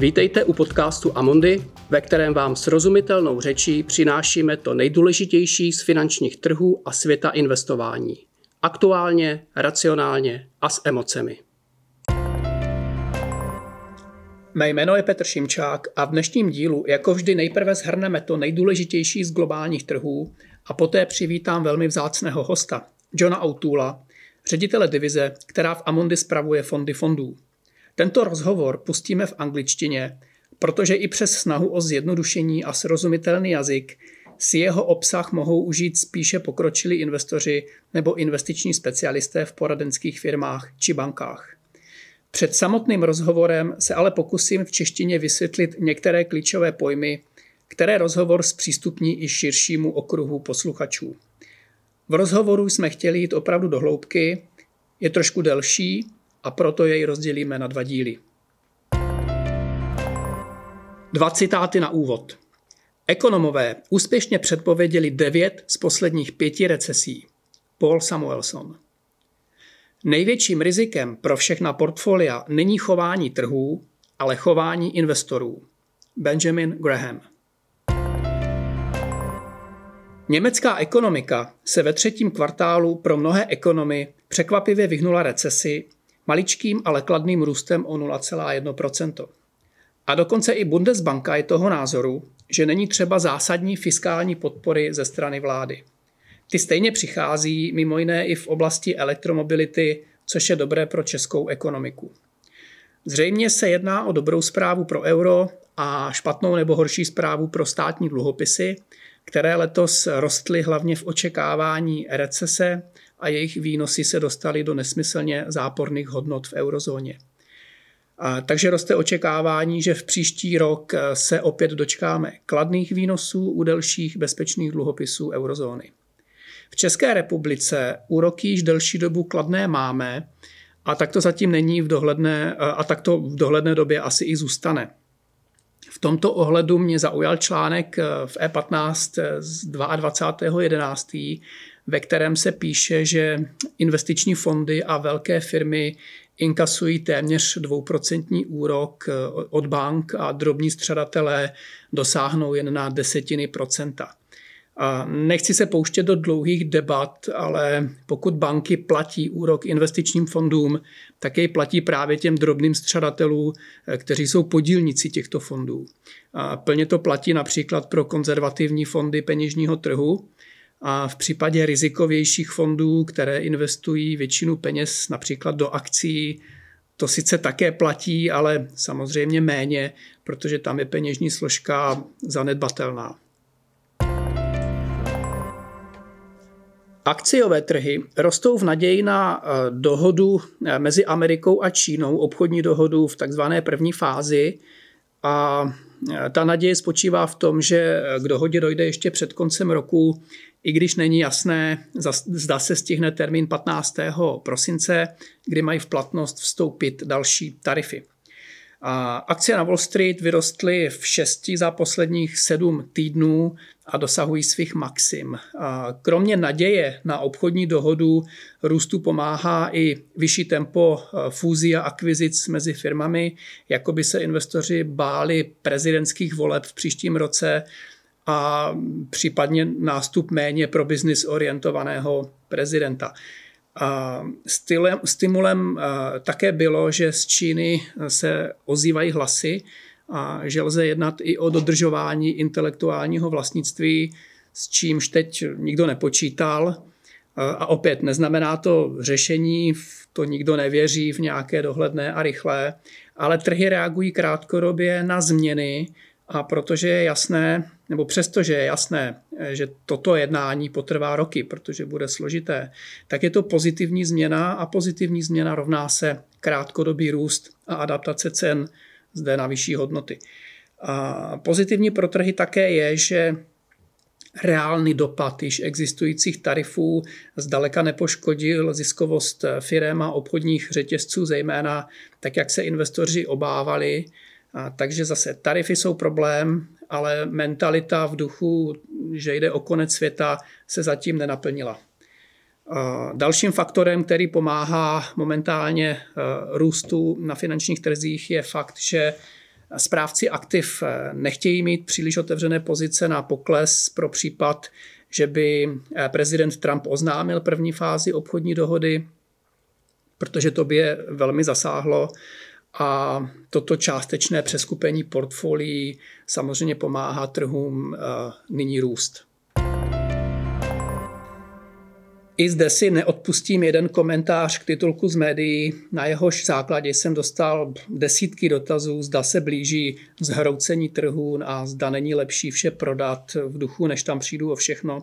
Vítejte u podcastu Amondy, ve kterém vám srozumitelnou řečí přinášíme to nejdůležitější z finančních trhů a světa investování. Aktuálně, racionálně a s emocemi. Mé jméno je Petr Šimčák a v dnešním dílu jako vždy nejprve zhrneme to nejdůležitější z globálních trhů a poté přivítám velmi vzácného hosta, Johna Outula, ředitele divize, která v Amundi spravuje fondy fondů. Tento rozhovor pustíme v angličtině, protože i přes snahu o zjednodušení a srozumitelný jazyk si jeho obsah mohou užít spíše pokročilí investoři nebo investiční specialisté v poradenských firmách či bankách. Před samotným rozhovorem se ale pokusím v češtině vysvětlit některé klíčové pojmy, které rozhovor zpřístupní i širšímu okruhu posluchačů. V rozhovoru jsme chtěli jít opravdu do hloubky, je trošku delší a proto jej rozdělíme na dva díly. Dva citáty na úvod. Ekonomové úspěšně předpověděli devět z posledních pěti recesí. Paul Samuelson. Největším rizikem pro všechna portfolia není chování trhů, ale chování investorů. Benjamin Graham. Německá ekonomika se ve třetím kvartálu pro mnohé ekonomy překvapivě vyhnula recesi maličkým, ale kladným růstem o 0,1% A dokonce i Bundesbanka je toho názoru, že není třeba zásadní fiskální podpory ze strany vlády. Ty stejně přichází mimo jiné i v oblasti elektromobility, což je dobré pro českou ekonomiku. Zřejmě se jedná o dobrou zprávu pro euro a špatnou nebo horší zprávu pro státní dluhopisy, které letos rostly hlavně v očekávání recese a jejich výnosy se dostaly do nesmyslně záporných hodnot v eurozóně. Takže roste očekávání, že v příští rok se opět dočkáme kladných výnosů u delších bezpečných dluhopisů eurozóny. V České republice úroky již delší dobu kladné máme a tak to zatím není v dohledné, a tak to v dohledné době asi i zůstane. V tomto ohledu mě zaujal článek v E15 z 22.11., ve kterém se píše, že investiční fondy a velké firmy inkasují téměř dvouprocentní úrok od bank a drobní středatelé dosáhnou jen na desetiny procenta. A nechci se pouštět do dlouhých debat, ale pokud banky platí úrok investičním fondům, tak jej platí právě těm drobným střadatelům, eh, kteří jsou podílníci těchto fondů. A plně to platí například pro konzervativní fondy peněžního trhu, a v případě rizikovějších fondů, které investují většinu peněz například do akcí, to sice také platí, ale samozřejmě méně, protože tam je peněžní složka zanedbatelná. Akciové trhy rostou v naději na eh, dohodu eh, mezi Amerikou a Čínou, obchodní dohodu v takzvané první fázi. A eh, ta naděje spočívá v tom, že k dohodě dojde ještě před koncem roku, i když není jasné, zda se stihne termín 15. prosince, kdy mají v platnost vstoupit další tarify. A akcie na Wall Street vyrostly v šesti za posledních sedm týdnů a dosahují svých maxim. A kromě naděje na obchodní dohodu růstu pomáhá i vyšší tempo e, fúzí a akvizic mezi firmami, jako by se investoři báli prezidentských voleb v příštím roce a případně nástup méně pro biznis orientovaného prezidenta. A stylem, stimulem také bylo, že z Číny se ozývají hlasy a že lze jednat i o dodržování intelektuálního vlastnictví, s čímž teď nikdo nepočítal. A opět neznamená to řešení, to nikdo nevěří v nějaké dohledné a rychlé, ale trhy reagují krátkodobě na změny a protože je jasné, nebo přestože je jasné, že toto jednání potrvá roky, protože bude složité, tak je to pozitivní změna a pozitivní změna rovná se krátkodobý růst a adaptace cen zde na vyšší hodnoty. A pozitivní pro trhy také je, že reálný dopad již existujících tarifů zdaleka nepoškodil ziskovost firm a obchodních řetězců, zejména tak, jak se investoři obávali. A takže zase tarify jsou problém, ale mentalita v duchu, že jde o konec světa, se zatím nenaplnila. Dalším faktorem, který pomáhá momentálně e, růstu na finančních trzích, je fakt, že Správci aktiv nechtějí mít příliš otevřené pozice na pokles pro případ, že by prezident Trump oznámil první fázi obchodní dohody, protože to by je velmi zasáhlo a toto částečné přeskupení portfolií samozřejmě pomáhá trhům nyní růst. I zde si neodpustím jeden komentář k titulku z médií, na jehož základě jsem dostal desítky dotazů, zda se blíží zhroucení trhu a zda není lepší vše prodat v duchu, než tam přijdu o všechno,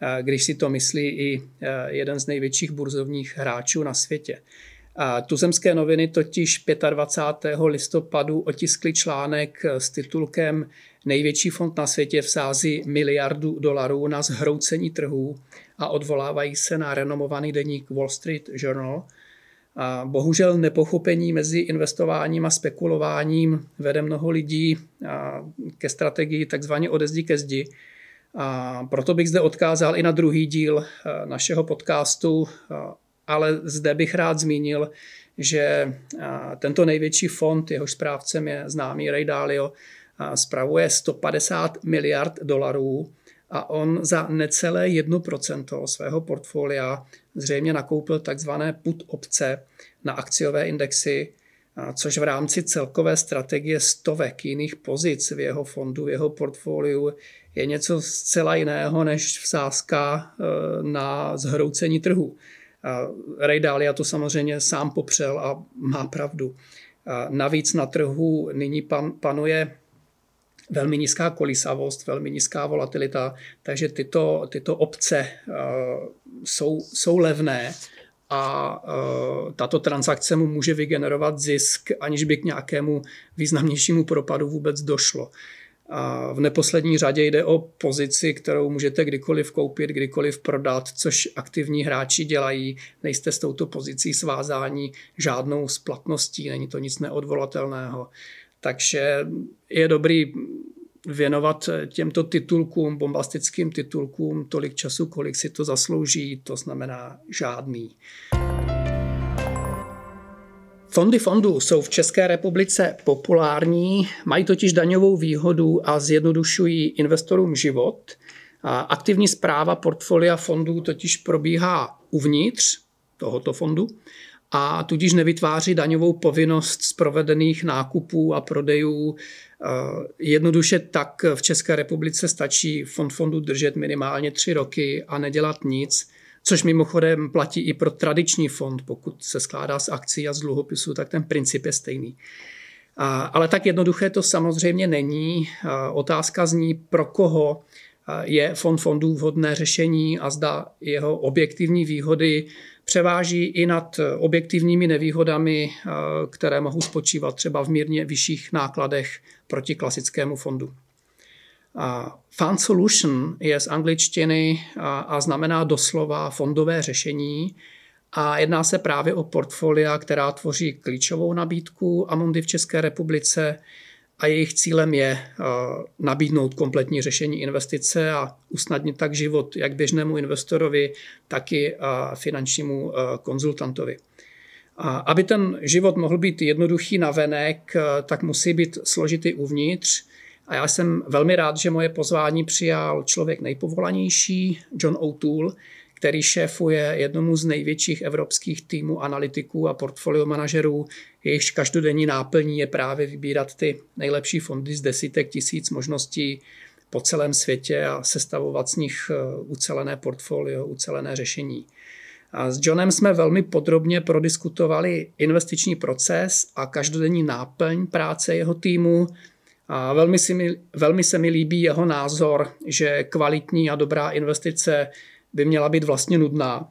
eh, když si to myslí i eh, jeden z největších burzovních hráčů na světě. Tuzemské noviny totiž 25. listopadu otiskli článek s titulkem Největší fond na světě vsází miliardu dolarů na zhroucení trhů a odvolávají se na renomovaný deník Wall Street Journal. A bohužel nepochopení mezi investováním a spekulováním vede mnoho lidí ke strategii takzvaně ode zdi ke zdi. A proto bych zde odkázal i na druhý díl našeho podcastu, ale zde bych rád zmínil, že tento největší fond, jehož správcem je známý Ray Dalio, spravuje 150 miliard dolarů a on za necelé 1% svého portfolia zřejmě nakoupil takzvané put opce na akciové indexy, což v rámci celkové strategie stovek jiných pozic v jeho fondu, v jeho portfoliu je něco zcela jiného než vsázka e, na zhroucení trhu. Ray Dalio to samozřejmě sám popřel a má pravdu. Navíc na trhu nyní pan, panuje velmi nízká kolísavost, velmi nízká volatilita, takže tyto, tyto obce jsou, jsou levné a tato transakce mu může vygenerovat zisk, aniž by k nějakému významnějšímu propadu vůbec došlo. A v neposlední řadě jde o pozici, kterou můžete kdykoliv koupit, kdykoliv prodat, což aktivní hráči dělají. Nejste s touto pozicí svázání žádnou splatností, není to nic neodvolatelného. Takže je dobrý věnovat těmto titulkům, bombastickým titulkům, tolik času, kolik si to zaslouží, to znamená žádný. Fondy fondů jsou v České republice populární, mají totiž daňovou výhodu a zjednodušují investorům život. Aktivní zpráva portfolia fondů totiž probíhá uvnitř tohoto fondu a tudíž nevytváří daňovou povinnost z provedených nákupů a prodejů. Eh, jednoduše tak v České republice stačí fond fondu držet minimálně tři roky a nedělat nic, což mimochodem platí i pro tradiční fond. Pokud se skládá z akcí a z dluhopisů, tak ten princip je stejný. Ale tak jednoduché to samozřejmě není. Otázka zní, pro koho je fond fondů vhodné řešení a zda jeho objektivní výhody převáží i nad objektivními nevýhodami, které mohou spočívat třeba v mírně vyšších nákladech proti klasickému fondu. Fund solution je z angličtiny a znamená doslova fondové řešení a jedná se právě o portfolia, která tvoří klíčovou nabídku Amundi v České republice a jejich cílem je nabídnout kompletní řešení investice a usnadnit tak život jak běžnému investorovi, tak i finančnímu konzultantovi. Aby ten život mohl být jednoduchý na venek, tak musí být složitý uvnitř a já jsem velmi rád, že moje pozvání přijal člověk nejpovolanější, John O'Toole, který šéfuje jednomu z největších evropských týmů analytiků a portfolio manažerů. Jejichž každodenní náplní je právě vybírat ty nejlepší fondy z desítek tisíc možností po celém světě a sestavovat z nich eh, ucelené portfolio, ucelené řešení. A s Johnem jsme velmi podrobně prodiskutovali investiční proces a každodenní náplň práce jeho týmu, a velmi, si mi, velmi se mi líbí jeho názor, že kvalitní a dobrá investice by měla být vlastně nudná.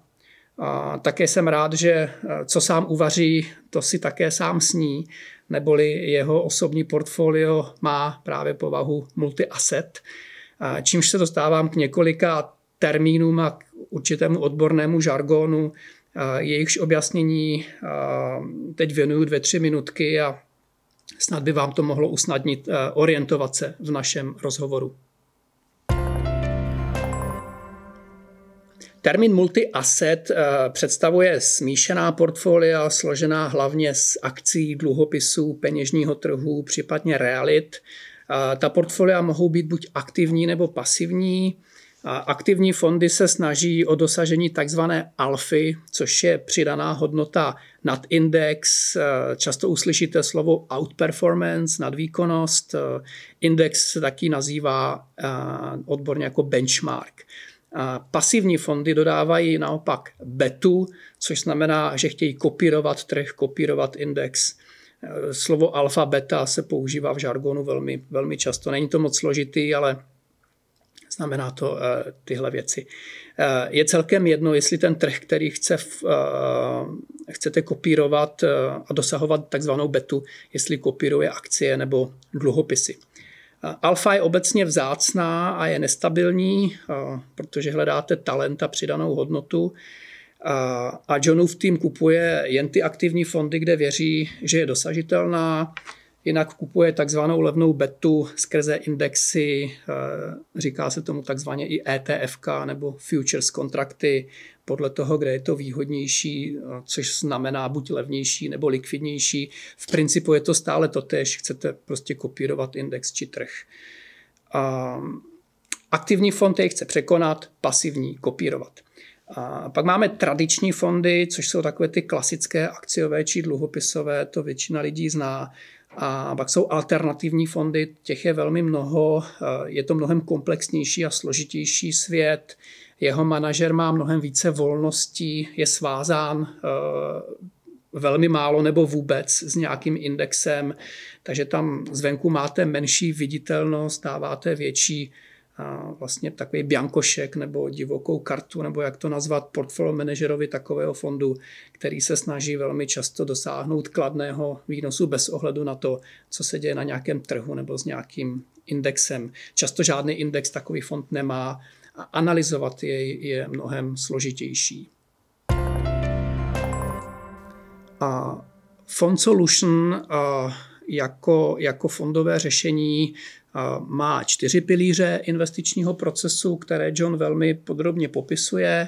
A také jsem rád, že eh, co sám uvaří, to si také sám sní, neboli jeho osobní portfolio má právě povahu multi-asset, čímž se dostávám k několika termínům a k určitému odbornému žargonu, jejichž objasnění teď věnuju dvě, tři minutky a Snad by vám to mohlo usnadnit eh, orientovat se v našem rozhovoru. Termín multi-asset představuje smíšená portfolia složená hlavně z akcí, dluhopisů, peněžního trhu, případně realit. Ta portfolia mohou být buď aktivní nebo pasivní. Aktivní fondy se snaží o dosažení takzvané alfy, což je přidaná hodnota nad index. Často uslyšíte slovo outperformance, nadvýkonnost. Index se taky nazývá odborně jako benchmark. Pasivní fondy dodávají naopak betu, což znamená, že chtějí kopírovat trh, kopírovat index. Slovo alfa, beta se používá v žargonu velmi, velmi často. Není to moc složitý, ale znamená to uh, tyhle věci. Uh, je celkem jedno, jestli ten trh, který chce, uh, chcete kopírovat a dosahovat takzvanou betu, jestli kopíruje akcie nebo dluhopisy. Alfa je obecně vzácná a je nestabilní, protože hledáte talent a přidanou hodnotu. A Johnův tým kupuje jen ty aktivní fondy, kde věří, že je dosažitelná. Jinak kupuje takzvanou levnou betu skrze indexy, říká se tomu takzvaně i ETFK nebo futures kontrakty, podle toho, kde je to výhodnější, což znamená buď levnější nebo likvidnější. V principu je to stále totéž, chcete prostě kopírovat index či trh. A aktivní fond je chce překonat, pasivní kopírovat. A pak máme tradiční fondy, což jsou takové ty klasické akciové či dluhopisové, to většina lidí zná. A pak jsou alternativní fondy, těch je velmi mnoho, je to mnohem komplexnější a složitější svět. Jeho manažer má mnohem více volností, je svázán eh, velmi málo nebo vůbec s nějakým indexem, takže tam zvenku máte menší viditelnost, dáváte větší vlastně takový biankošek nebo divokou kartu, nebo jak to nazvat, portfolio manažerovi takového fondu, který se snaží velmi často dosáhnout kladného výnosu bez ohledu na to, co se děje na nějakém trhu nebo s nějakým indexem. Často žádný index takový fond nemá a analyzovat jej je mnohem složitější. A Fond Solution jako, jako fondové řešení má čtyři pilíře investičního procesu, které John velmi podrobně popisuje.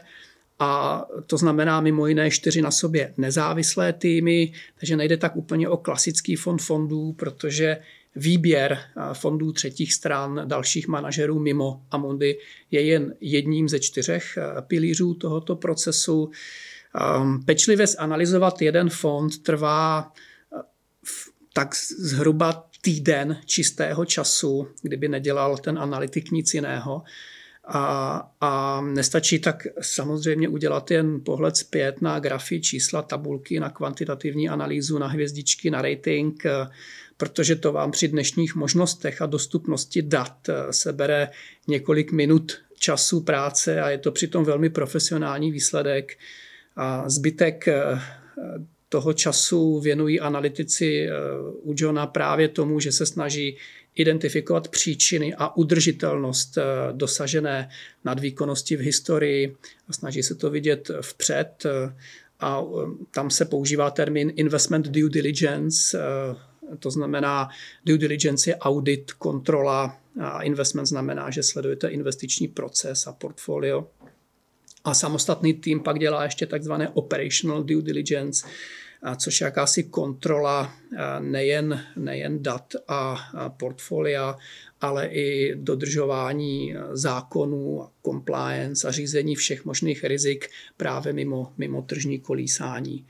A to znamená mimo jiné čtyři na sobě nezávislé týmy, takže nejde tak úplně o klasický fond fondů, protože výběr fondů třetích stran, dalších manažerů mimo Amundi je jen jedním ze čtyřech pilířů tohoto procesu. Pečlivě zanalizovat jeden fond trvá tak zhruba týden čistého času, kdyby nedělal ten analytik nic jiného. A, a nestačí tak samozřejmě udělat jen pohled zpět na grafy, čísla, tabulky, na kvantitativní analýzu, na hvězdičky, na rating, protože to vám při dnešních možnostech a dostupnosti dat sebere několik minut času práce a je to přitom velmi profesionální výsledek. A zbytek toho času věnují analytici eh, u Johna právě tomu, že se snaží identifikovat příčiny a udržitelnost eh, dosažené nadvýkonnosti v historii a snaží se to vidět vpřed eh, a tam se používá termín investment due diligence, to znamená due diligence je audit, kontrola a investment znamená, že sledujete investiční proces a portfolio. A samostatný tým pak dělá ještě takzvané operational due diligence, což je jakási kontrola nejen, nejen dat a portfolia, ale i dodržování zákonů, compliance a řízení všech možných rizik právě mimo, mimo tržní kolísání.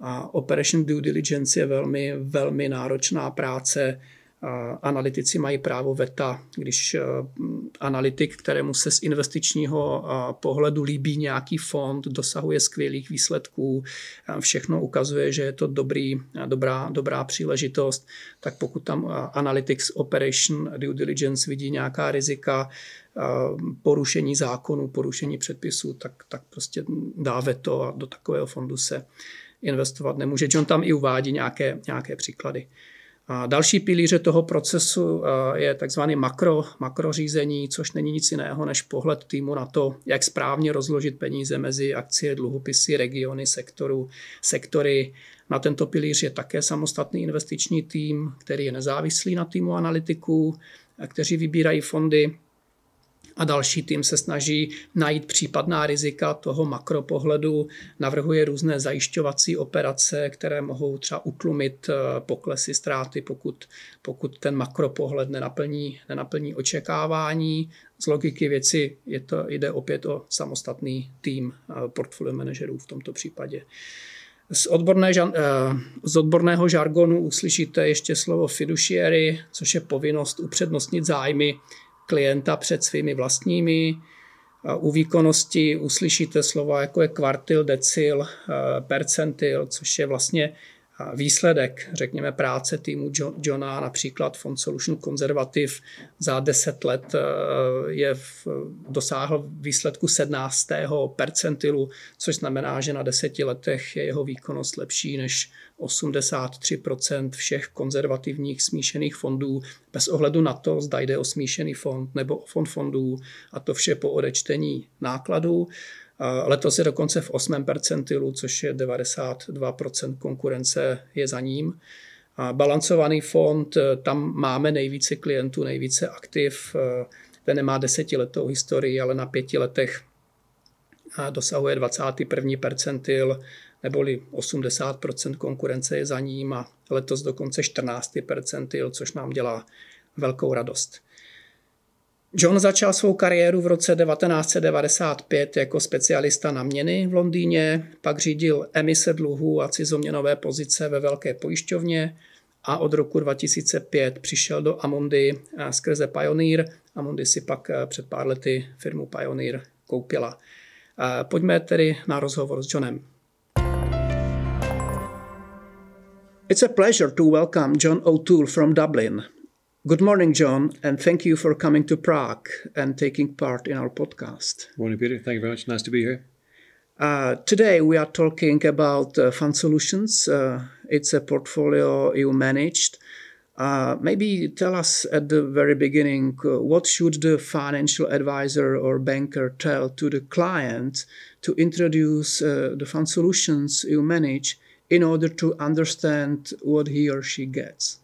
A operation due diligence je velmi, velmi náročná práce, Analytici mají právo veta, když eh, analytik, kterému se z investičního eh, pohledu líbí nějaký fond, dosahuje skvělých výsledků, všechno ukazuje, že je to dobrý, dobrá, dobrá příležitost, tak pokud tam Analytics Operation Due Diligence vidí nějaká rizika, porušení zákonů, porušení předpisů, tak, tak prostě dá veto a do takového fondu se investovat nemůže. John tam i uvádí nějaké, nějaké příklady. A další pilíře toho procesu eh, je takzvaný makro, makrořízení, což není nic jiného než pohled týmu na to, jak správně rozložit peníze mezi akcie, dluhopisy, regiony, sektoru, sektory. Na tento pilíř je také samostatný investiční tým, který je nezávislý na týmu analytiků, kteří vybírají fondy. A další tým se snaží najít případná rizika toho makropohledu, navrhuje různé zajišťovací operace, které mohou třeba utlumit eh, poklesy ztráty, pokud, pokud ten makropohled nenaplní, nenaplní očekávání. Z logiky věci je to, jde opět o samostatný tým eh, portfolio manažerů v tomto případě. Z, odborné, eh, z odborného žargonu uslyšíte ještě slovo fiduciary, což je povinnost upřednostnit zájmy klienta před svými vlastními. U výkonnosti uslyšíte slova jako je kvartil, decil, percentil, což je vlastně výsledek, řekněme, práce týmu Johna, například Fond Solution Conservative za 10 let eh, je v, dosáhl výsledku 17. percentilu, což znamená, že na 10 letech je jeho výkonnost lepší než 83% všech konzervativních smíšených fondů, bez ohledu na to, zda jde o smíšený fond nebo o fond fondů, a to vše po odečtení nákladů. Letos je dokonce v 8. percentilu, což je 92% konkurence je za ním. A balancovaný fond, e, tam máme nejvíce klientů, nejvíce aktiv. E, ten nemá desetiletou historii, ale na pěti letech dosahuje 21. percentil, neboli 80% konkurence je za ním a letos dokonce 14. percentil, což nám dělá velkou radost. John začal svou kariéru v roce 1995 jako specialista na měny v Londýně, pak řídil emise dluhů a cizoměnové pozice ve velké pojišťovně a od roku 2005 přišel do Amundi eh, skrze Pioneer. Amundi si pak eh, před pár lety firmu Pioneer koupila. Eh, pojďme tedy na rozhovor s Johnem. It's a pleasure to welcome John O'Toole from Dublin. Good morning, John, and thank you for coming to Prague and taking part in our podcast. Morning, Peter. Thank you very much. Nice to be here. Uh, today, we are talking about uh, Fund Solutions. Uh, it's a portfolio you managed. Uh, maybe tell us at the very beginning uh, what should the financial advisor or banker tell to the client to introduce uh, the fund solutions you manage in order to understand what he or she gets.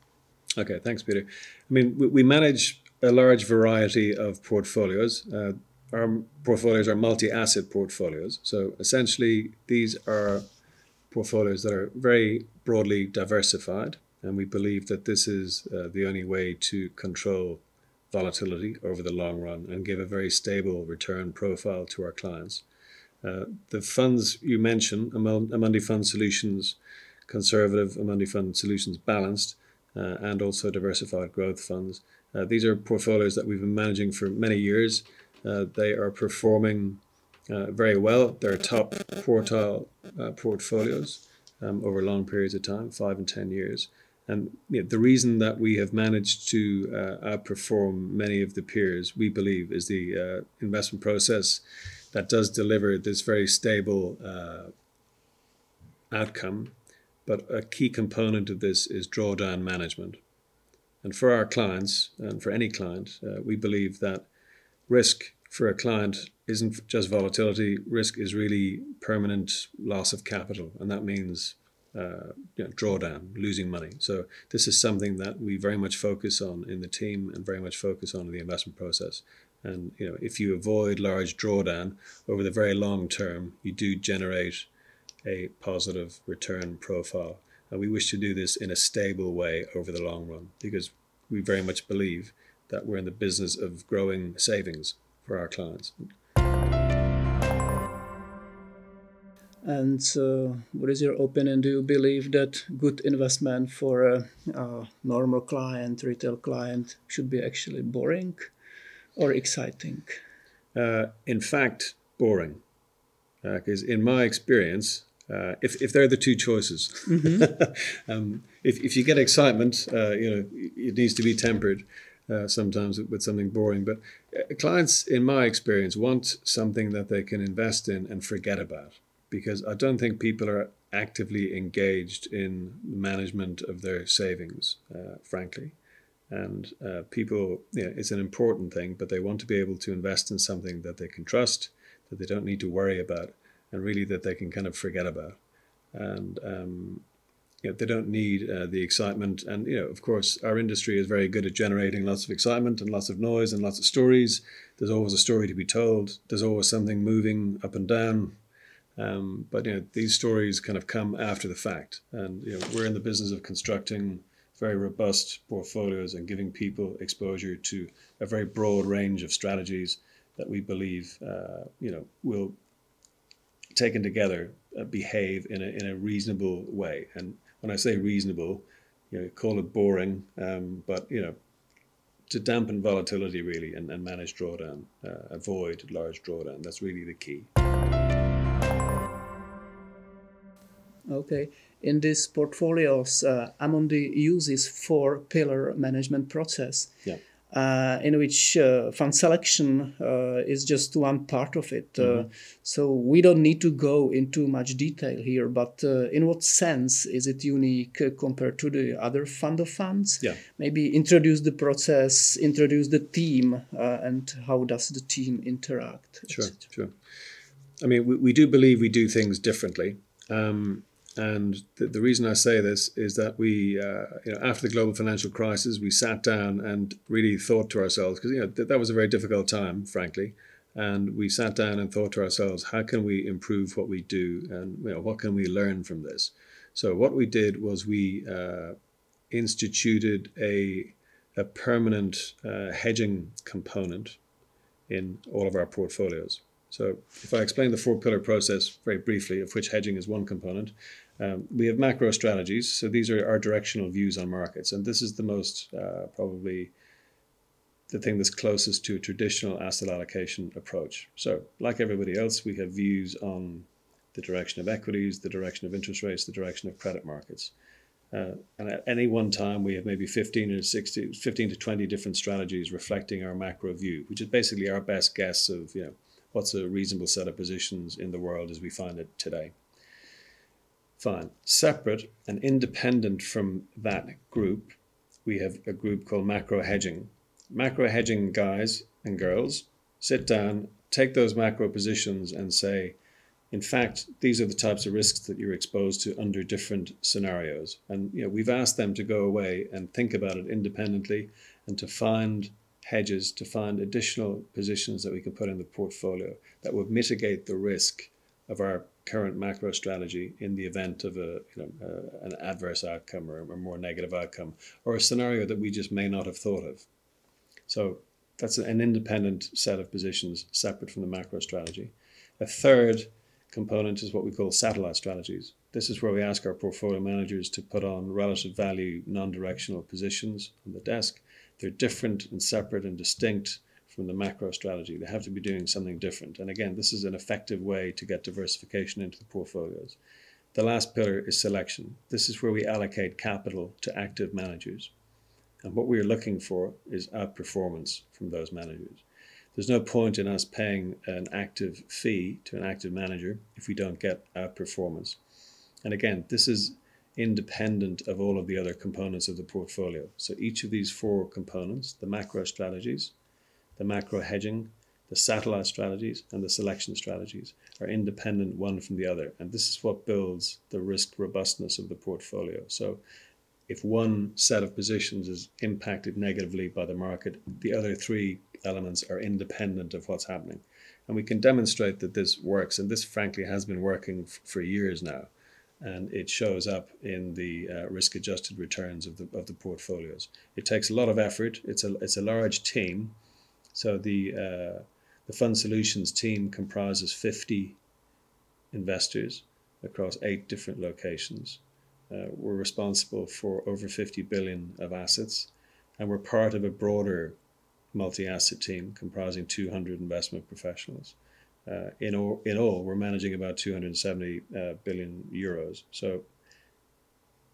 Okay, thanks, Peter. I mean, we, we manage a large variety of portfolios. Uh, our portfolios are multi asset portfolios. So essentially, these are portfolios that are very broadly diversified. And we believe that this is uh, the only way to control volatility over the long run and give a very stable return profile to our clients. Uh, the funds you mentioned, Amundi Fund Solutions Conservative, Amundi Fund Solutions Balanced, uh, and also diversified growth funds. Uh, these are portfolios that we've been managing for many years. Uh, they are performing very well. They're top quartile portfolios um, over long periods of time, five and 10 years. And you know, the reason that we have managed to uh, outperform many of the peers, we believe, is the uh, investment process that does deliver this very stable uh, outcome but a key component of this is drawdown management. And for our clients, and for any client, uh, we believe that risk for a client isn't just volatility, risk is really permanent loss of capital. And that means uh, you know, drawdown, losing money. So this is something that we very much focus on in the team and very much focus on in the investment process. And you know, if you avoid large drawdown over the very long term, you do generate a positive return profile. And we wish to do this in a stable way over the long run because we very much believe that we're in the business of growing savings for our clients. And uh, what is your opinion? Do you believe that good investment for a, a, normal client, retail client, should be actually boring or exciting? Uh, in fact, boring. Because uh, in my experience, uh, if, if they're the two choices. Mm-hmm. um, if, if you get excitement, uh, you know, it needs to be tempered uh, sometimes with something boring. But uh, clients, in my experience, want something that they can invest in and forget about because I don't think people are actively engaged in the management of their savings, uh, frankly. And uh, people, you know, it's an important thing, but they want to be able to invest in something that they can trust, that they don't need to worry about and really that they can kind of forget about. And um, you know, they don't need uh, the excitement. And, you know, of course, our industry is very good at generating lots of excitement and lots of noise and lots of stories. There's always a story to be told. There's always something moving up and down. Um, but, you know, these stories kind of come after the fact. And, you know, we're in the business of constructing very robust portfolios and giving people exposure to a very broad range of strategies that we believe, uh, you know, will taken together uh, behave in a, in a reasonable way. And when I say reasonable, you know, call it boring, um, but you know, to dampen volatility really and, and manage drawdown, uh, avoid large drawdown. That's really the key. Okay. In these portfolios, uh, Amundi uses four pillar management process. Yeah uh, in which uh, fund selection uh, is just one part of it. Uh, mm-hmm. So we don't need to go into much detail here, but uh, in what sense is it unique uh, compared to the other fund of funds? Yeah. Maybe introduce the process, introduce the team, and how does the team interact? Sure, sure. I mean, we, we do believe we do things differently. Um, and the, the reason I say this is that we, uh, you know, after the global financial crisis, we sat down and really thought to ourselves, because you know th- that was a very difficult time, frankly, and we sat down and thought to ourselves, how can we improve what we do, and you know, what can we learn from this? So what we did was we uh, instituted a a permanent uh, hedging component in all of our portfolios. So if I explain the four pillar process very briefly, of which hedging is one component, um, we have macro strategies. So these are our directional views on markets. And this is the most uh, probably the thing that's closest to a traditional asset allocation approach. So, like everybody else, we have views on the direction of equities, the direction of interest rates, the direction of credit markets. Uh, and at any one time, we have maybe 15 or 60, 15 to 20 different strategies reflecting our macro view, which is basically our best guess of you know what's a reasonable set of positions in the world as we find it today. Fine. Separate and independent from that group, we have a group called macro hedging. Macro hedging guys and girls sit down, take those macro positions, and say, in fact, these are the types of risks that you're exposed to under different scenarios. And you know, we've asked them to go away and think about it independently and to find hedges, to find additional positions that we can put in the portfolio that would mitigate the risk of our current macro strategy in the event of a you know uh, an adverse outcome or a more negative outcome or a scenario that we just may not have thought of. So that's an independent set of positions separate from the macro strategy. A third component is what we call satellite strategies. This is where we ask our portfolio managers to put on relative value non directional positions on the desk. They're different and separate and distinct from the macro strategy. They have to be doing something different. And again, this is an effective way to get diversification into the portfolios. The last pillar is selection. This is where we allocate capital to active managers. And what we are looking for is outperformance from those managers. There's no point in us paying an active fee to an active manager if we don't get outperformance. And again, this is independent of all of the other components of the portfolio. So each of these four components, the macro strategies, the macro hedging, the satellite strategies, and the selection strategies are independent one from the other. And this is what builds the risk robustness of the portfolio. So if one set of positions is impacted negatively by the market, the other three elements are independent of what's happening. And we can demonstrate that this works. And this, frankly, has been working f- for years now. And it shows up in the uh, risk adjusted returns of the, of the portfolios. It takes a lot of effort, it's a, it's a large team so the uh, the fund solutions team comprises 50 investors across eight different locations. Uh, we're responsible for over 50 billion of assets, and we're part of a broader multi-asset team comprising 200 investment professionals. Uh, in all, in all, we're managing about 270 uh, billion euros. So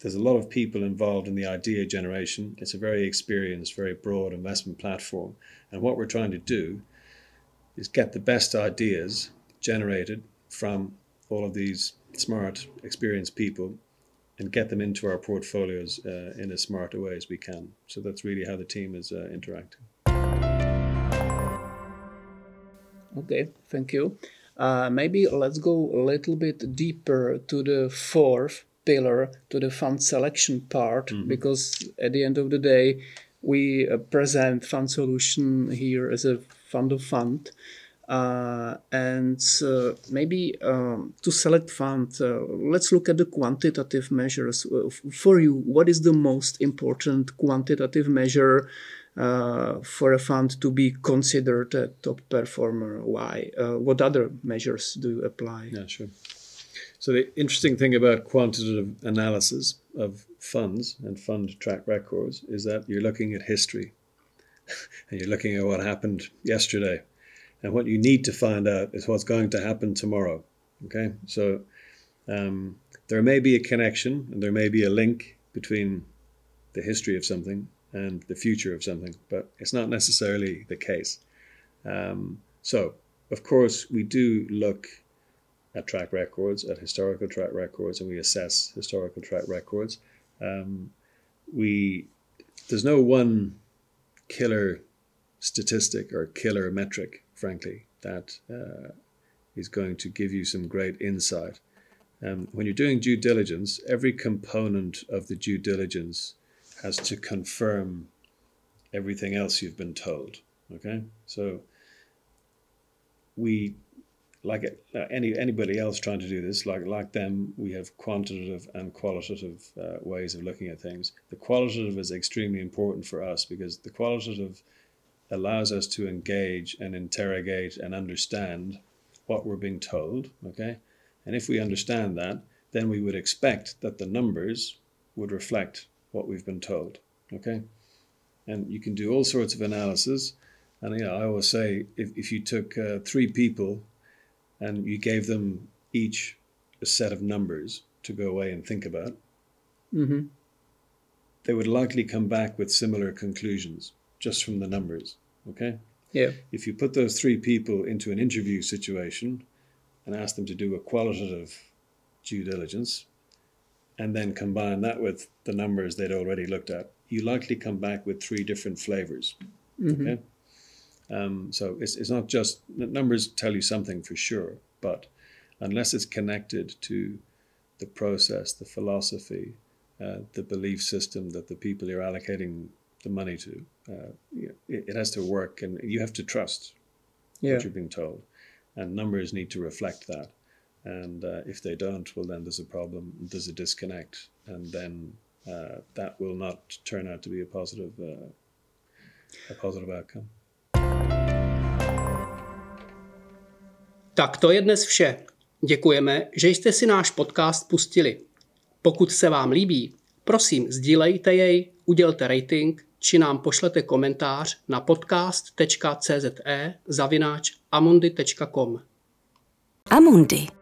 there's a lot of people involved in the idea generation. It's a very experienced, very broad investment platform. And what we're trying to do is get the best ideas generated from all of these smart, experienced people and get them into our portfolios uh, in as smart a way as we can. So that's really how the team is uh, interacting. Okay, thank you. Uh, maybe let's go a little bit deeper to the fourth pillar to the fund selection part Mm-hmm. because at the end of the day, we uh, present fund solution here as a fund of fund. Uh, and uh, maybe um, to select fund, uh, let's look at the quantitative measures. Uh, For you, what is the most important quantitative measure uh, for a fund to be considered a top performer? Why? Uh, what other measures do you apply? Yeah, sure. So the interesting thing about quantitative analysis of funds and fund track records is that you're looking at history and you're looking at what happened yesterday. And what you need to find out is what's going to happen tomorrow. Okay, so um, there may be a connection and there may be a link between the history of something and the future of something, but it's not necessarily the case. Um, so, of course, we do look at track records, at historical track records, and we assess historical track records. Um, we there's no one killer statistic or killer metric, frankly, that uh, is going to give you some great insight. Um, when you're doing due diligence, every component of the due diligence has to confirm everything else you've been told. Okay, so we like uh, any anybody else trying to do this, like like them, we have quantitative and qualitative uh, ways of looking at things. The qualitative is extremely important for us because the qualitative allows us to engage and interrogate and understand what we're being told. Okay, and if we understand that, then we would expect that the numbers would reflect what we've been told. Okay, and you can do all sorts of analysis. And you know, I always say if, if you took uh, three people and you gave them each a set of numbers to go away and think about, Mhm. they would likely come back with similar conclusions just from the numbers. Okay? Yeah. If you put those three people into an interview situation and ask them to do a qualitative due diligence and then combine that with the numbers they'd already looked at, you likely come back with three different flavors. Okay? Um, so it's, it's not just numbers tell you something for sure, but unless it's connected to the process, the philosophy, uh, the belief system that the people you're allocating the money to, uh, it, it has to work, and you have to trust Yeah. what you're being told, and numbers need to reflect that. And uh, if they don't, well, then there's a problem. There's a disconnect, and then uh, that will not turn out to be a positive, uh, a positive outcome. Tak to je dnes vše. Děkujeme, že jste si náš podcast pustili. Pokud se vám líbí, prosím sdílejte jej, udělte rating či nám pošlete komentář na podcast.cze zavináč amundi.com. Amundi.